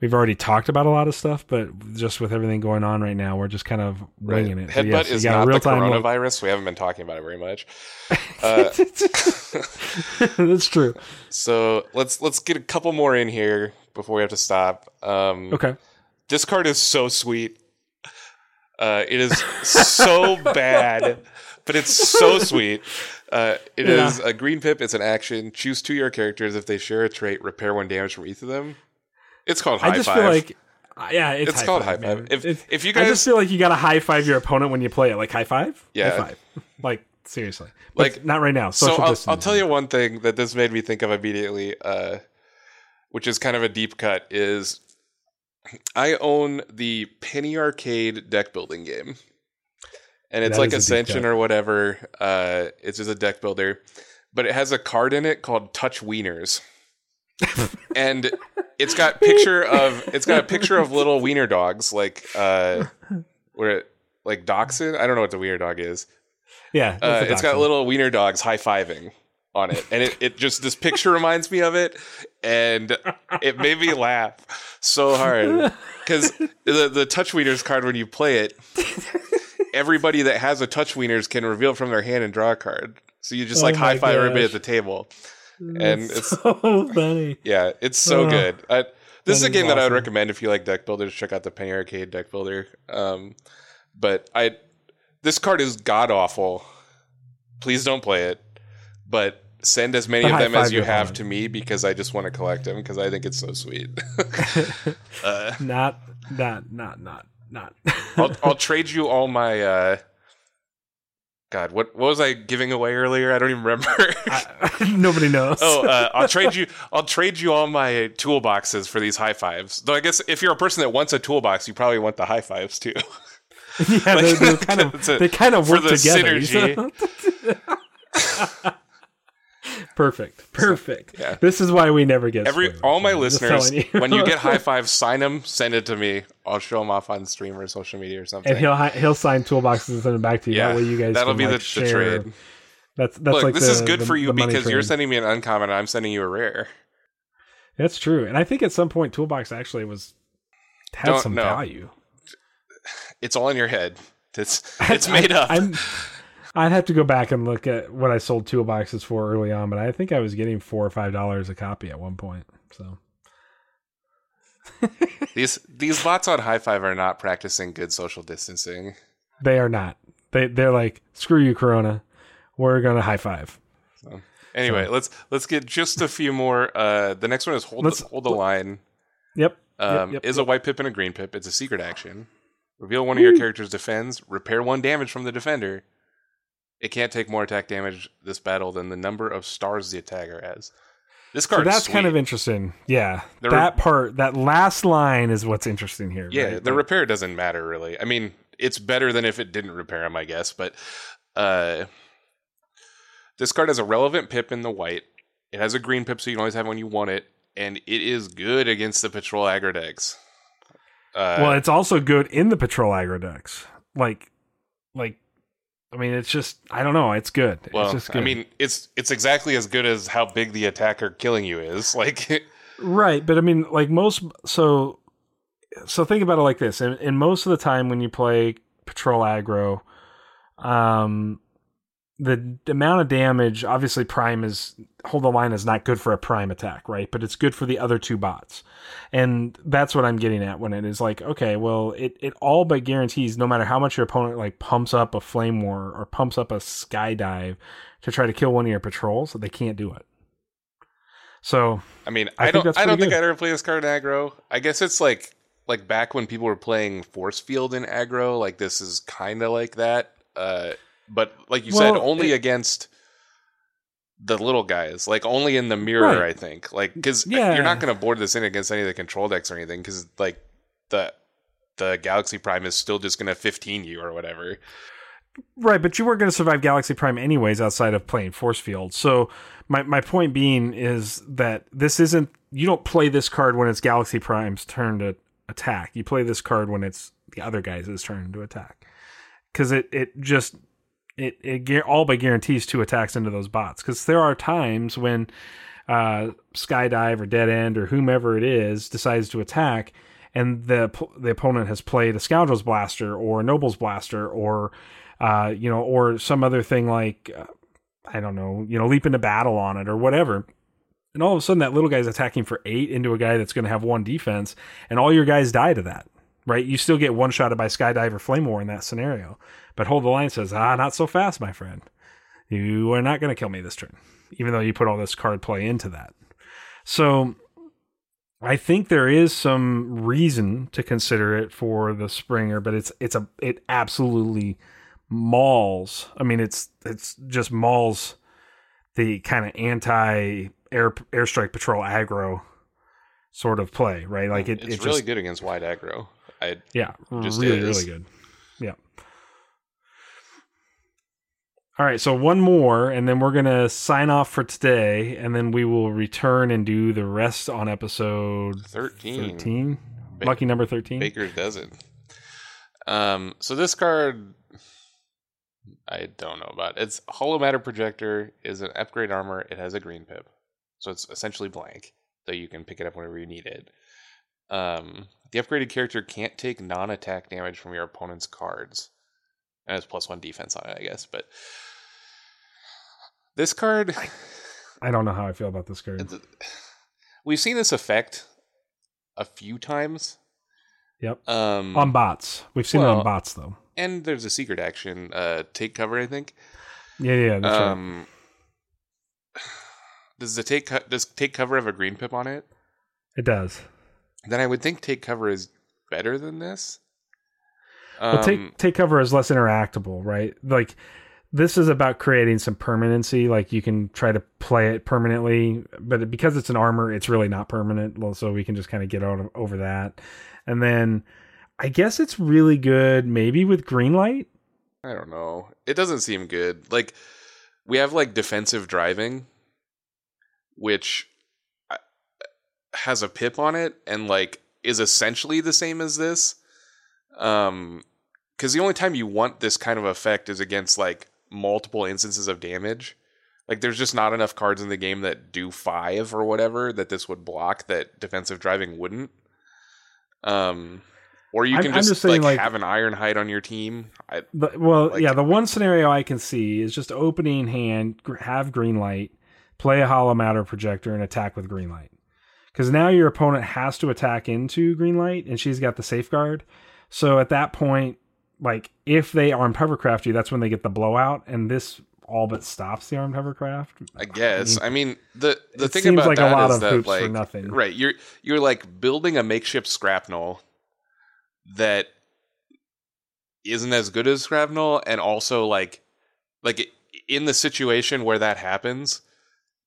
we've already talked about a lot of stuff, but just with everything going on right now, we're just kind of winging it. So Headbutt yes, is not the real-time look. coronavirus. We haven't been talking about it very much. <laughs> Uh, <laughs> that's true. so let's let's get a couple more in here before we have to stop. Um, Okay. This card is so sweet. Uh, it is so <laughs> bad, but it's so sweet. Uh, it Yeah. is a green pip. It's an action. Choose two of your characters. If they share a trait, repair one damage from each of them. It's called high I just five. feel like uh, yeah, it's, It's high called five, high five. If- It's- if you guys, I just feel like you got to high five your opponent when you play it. Like high five, Yeah. high five. <laughs> Like seriously, But Like- not right now. so Social I'll. I'll tell you one thing that this made me think of immediately, uh, which is kind of a deep cut. Is I own the Penny Arcade deck building game, and it's That like is a deep Ascension or whatever. Uh, it's just a deck builder, but it has a card in it called Touch Wieners, <laughs> and it's got picture of it's got a picture of little wiener dogs like uh, where like dachshund. I don't know what the wiener dog is. Yeah, Uh, it's got little wiener dogs high fiving on it, and it, it just this picture reminds me of it, and it made me laugh so hard because the the touch wieners card when you play it, everybody that has a touch wieners can reveal from their hand and draw a card. So you just Oh like high five everybody at the table, and it's <laughs> so funny. yeah, it's so Oh, good. I, this is a game that I would recommend if you like deck builders. Check out the Penny Arcade deck builder. Um, but I, this card is god awful. Please don't play it. But send as many But of them as you have to me because I just want to collect them because I think it's so sweet. <laughs> <laughs> uh, Not, not, not, not, not. I'll, <laughs> I'll trade you all my. Uh, God, what what was I giving away earlier? I don't even remember. I- <laughs> <laughs> nobody knows. Oh, uh, I'll trade you. I'll trade you all my toolboxes for these high fives. Though I guess if you're a person that wants a toolbox, you probably want the high fives too. yeah, they, they kind of a- they kind of work the together. synergy. Perfect, perfect. Yeah. This is why we never get Every spoilers, all my. Just listeners, you. when you get <laughs> high five, sign them, send it to me. I'll show them off on stream or social media or something. and he'll he'll sign toolboxes and send them back to you. yeah, that way you guys that'll can, be like, the, the share. trade. That's that's Look, like this the- is good the- for you the because you're sending me an uncommon, and I'm sending you a rare. That's true, and I think at some point Toolbox actually was had Don't- some no. value. It's all in your head. It's <laughs> it's made I, up. I'm, I'd have to go back and look at what I sold toolboxes for early on, but I think I was getting four or five dollars a copy at one point. So <laughs> these these bots on high five are not practicing good social distancing. they are not. They they're like screw you, Corona. We're gonna high five. So, Anyway, let's let's get just a few more. Uh, the next one is hold Let's- the, hold the line. Yep. Um, yep, is a white pip and a green pip. It's a secret action. Reveal one of your character's defends. Repair one damage from the defender. It can't take more attack damage this battle than the number of stars the attacker has. This So card. that's kind of interesting. Yeah, The that part, that last line is what's interesting here. Yeah, right? the Like, repair doesn't matter really. I mean, it's better than if it didn't repair him, I guess. But uh, this card has a relevant pip in the white. It has a green pip, so you can always have when you want it, and it is good against the patrol aggro decks. Uh, well, it's also good in the patrol aggro decks. Like, like, I mean, it's just I don't know. It's good. well, it's just good. I mean, it's it's exactly as good as how big the attacker killing you is. <laughs> Like, Right, but I mean, like most, so so think about it like this: and, and most of the time when you play patrol aggro, um, the amount of damage, obviously, prime is hold the line is not good for a prime attack, right? But it's good for the other two bots, and that's what I'm getting at when it is like, okay, well, it it all but guarantees, no matter how much your opponent like pumps up a flame war or pumps up a skydive to try to kill one of your patrols, they can't do it. So I mean, I I, don't I don't pretty think good. I'd ever play this card in aggro. I guess it's like like back when people were playing force field in aggro. Like this is kind of like that. Uh, but like you said, only it- against the little guys. Like only in the mirror, Right. I think. Like because Yeah. you're not going to board this in against any of the control decks or anything. Because like the the Galaxy Prime is still just going to 15 you or whatever. Right, but you weren't going to survive Galaxy Prime anyways outside of playing Force Field. So my my point being is that this isn't you don't play this card when it's Galaxy Prime's turn to attack. You play this card when it's the other guy's turn to attack. Cuz it it just it it all but guarantees two attacks into those bots cuz there are times when uh Skydive or Dead End or whomever it is decides to attack and the the opponent has played a Scoundrel's Blaster or a Noble's Blaster or uh, you know, or some other thing like uh, I don't know, you know, leap into battle on it or whatever. And all of a sudden, that little guy's attacking for eight into a guy that's going to have one defense, and all your guys die to that, right? You still get one shotted by Skydive or Flame War in that scenario. But Hold the Line says, ah, not so fast, my friend. You are not going to kill me this turn, even though you put all this card play into that. So I think there is some reason to consider it for the Springer, but it's it's a it absolutely mauls. I mean, it's it's just mauls the kind of anti air airstrike patrol aggro sort of play, right? Like it, it's it really just good against wide aggro. I yeah, just really is. really good. Yeah. All right, so one more, and then we're gonna sign off for today, and then we will return and do the rest on episode 13. thirteen. Ba- Lucky number thirteen. Baker's dozen. Um, so this card, I don't know about. It's Hollow Matter Projector is an upgrade armor. It has a green pip, so it's essentially blank, so you can pick it up whenever you need it. Um, the upgraded character can't take non-attack damage from your opponent's cards, and has plus one defense on it, I guess. But this card, I <sighs> don't know how I feel about this card. <sighs> we've seen this effect a few times. Yep. Um, On bots, we've seen it on bots though. and there's a secret action, uh, take cover. I think. Yeah, yeah, that's right. um, <sighs> does the take co- does take cover have a green pip on it? It does. Then I would think take cover is better than this. Well, Um, take take cover is less interactable, right? Like this is about creating some permanency. Like you can try to play it permanently, but because it's an armor, it's really not permanent. Well, so we can just kind of get out of, over that. And then I guess it's really good, maybe with green light. I don't know. It doesn't seem good. Like we have like defensive driving, which has a pip on it and like is essentially the same as this. Um, because the only time you want this kind of effect is against like multiple instances of damage. Like there's just not enough cards in the game that do five or whatever that this would block that defensive driving wouldn't. Um, or you I'm- can I'm just, just saying, like, like- have an iron Ironhide on your team. I, The, well, Like- yeah, the one scenario I can see is just opening hand, have green light, play a hollow matter projector, and attack with green light. Because now your opponent has to attack into green light, and she's got the safeguard. So at that point, like if they armed hovercraft you, that's when they get the blowout, and this all but stops the armed hovercraft. I guess. I mean, the the it thing seems about like a lot is of that hoops for nothing. right, you're you're like building a makeshift scrapnel that isn't as good as scrapnel, and also like like in the situation where that happens,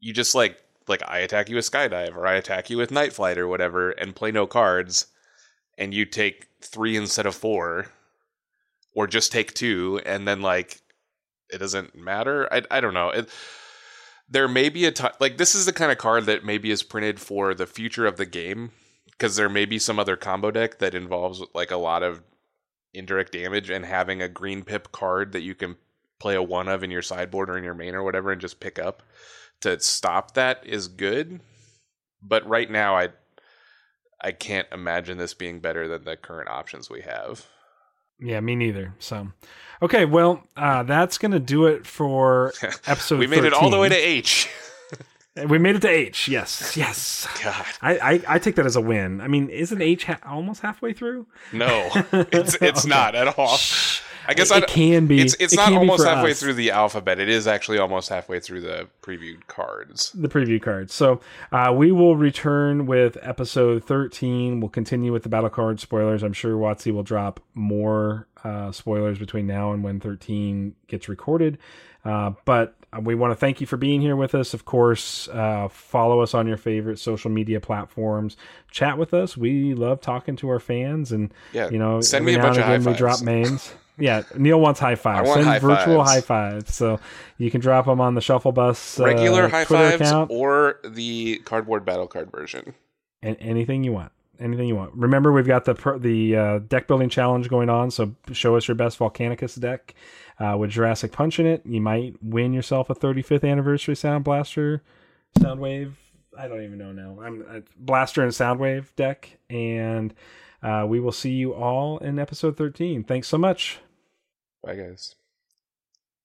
you just like like I attack you with skydive or I attack you with night flight or whatever and play no cards and you take 3 instead of 4 or just take 2 and then like it doesn't matter. I I don't know. It, there may be a time like this is the kind of card that maybe is printed for the future of the game because there may be some other combo deck that involves like a lot of indirect damage and having a green pip card that you can play a one of in your sideboard or in your main or whatever and just pick up to stop that is good. But right now I I can't imagine this being better than the current options we have. Yeah, me neither. So, okay, well, uh, that's gonna do it for <laughs> episode. we made 13. it all the way to H. <laughs> We made it to H. Yes, <laughs> yes. God, I, I, I take that as a win. I mean, isn't H ha- almost halfway through? no, it's it's Okay. not at all. I guess it, I, it can be. it's it's It not almost halfway us. through the alphabet. It is actually almost halfway through the previewed cards. the preview cards. So uh, we will return with episode 13. We'll continue with the battle card spoilers. I'm sure Watsy will drop more uh, spoilers between now and when 13 gets recorded. Uh, but we want to thank you for being here with us. Of course, uh, follow us on your favorite social media platforms. Chat with us. We love talking to our fans, and Yeah, you know, send me a bunch of high again we drop names. <laughs> Yeah, Neil wants high fives. Send high virtual fives. high fives. So you can drop them on the Shuffle Bus uh, Regular high Twitter fives account. or the cardboard battle card version. and anything you want anything you want remember we've got the the uh, deck building challenge going on so show us your best volcanicus deck uh, with jurassic punch in it you might win yourself a 35th anniversary sound blaster soundwave i don't even know now i'm uh, blaster and soundwave deck and uh, we will see you all in episode 13 thanks so much Bye, guys.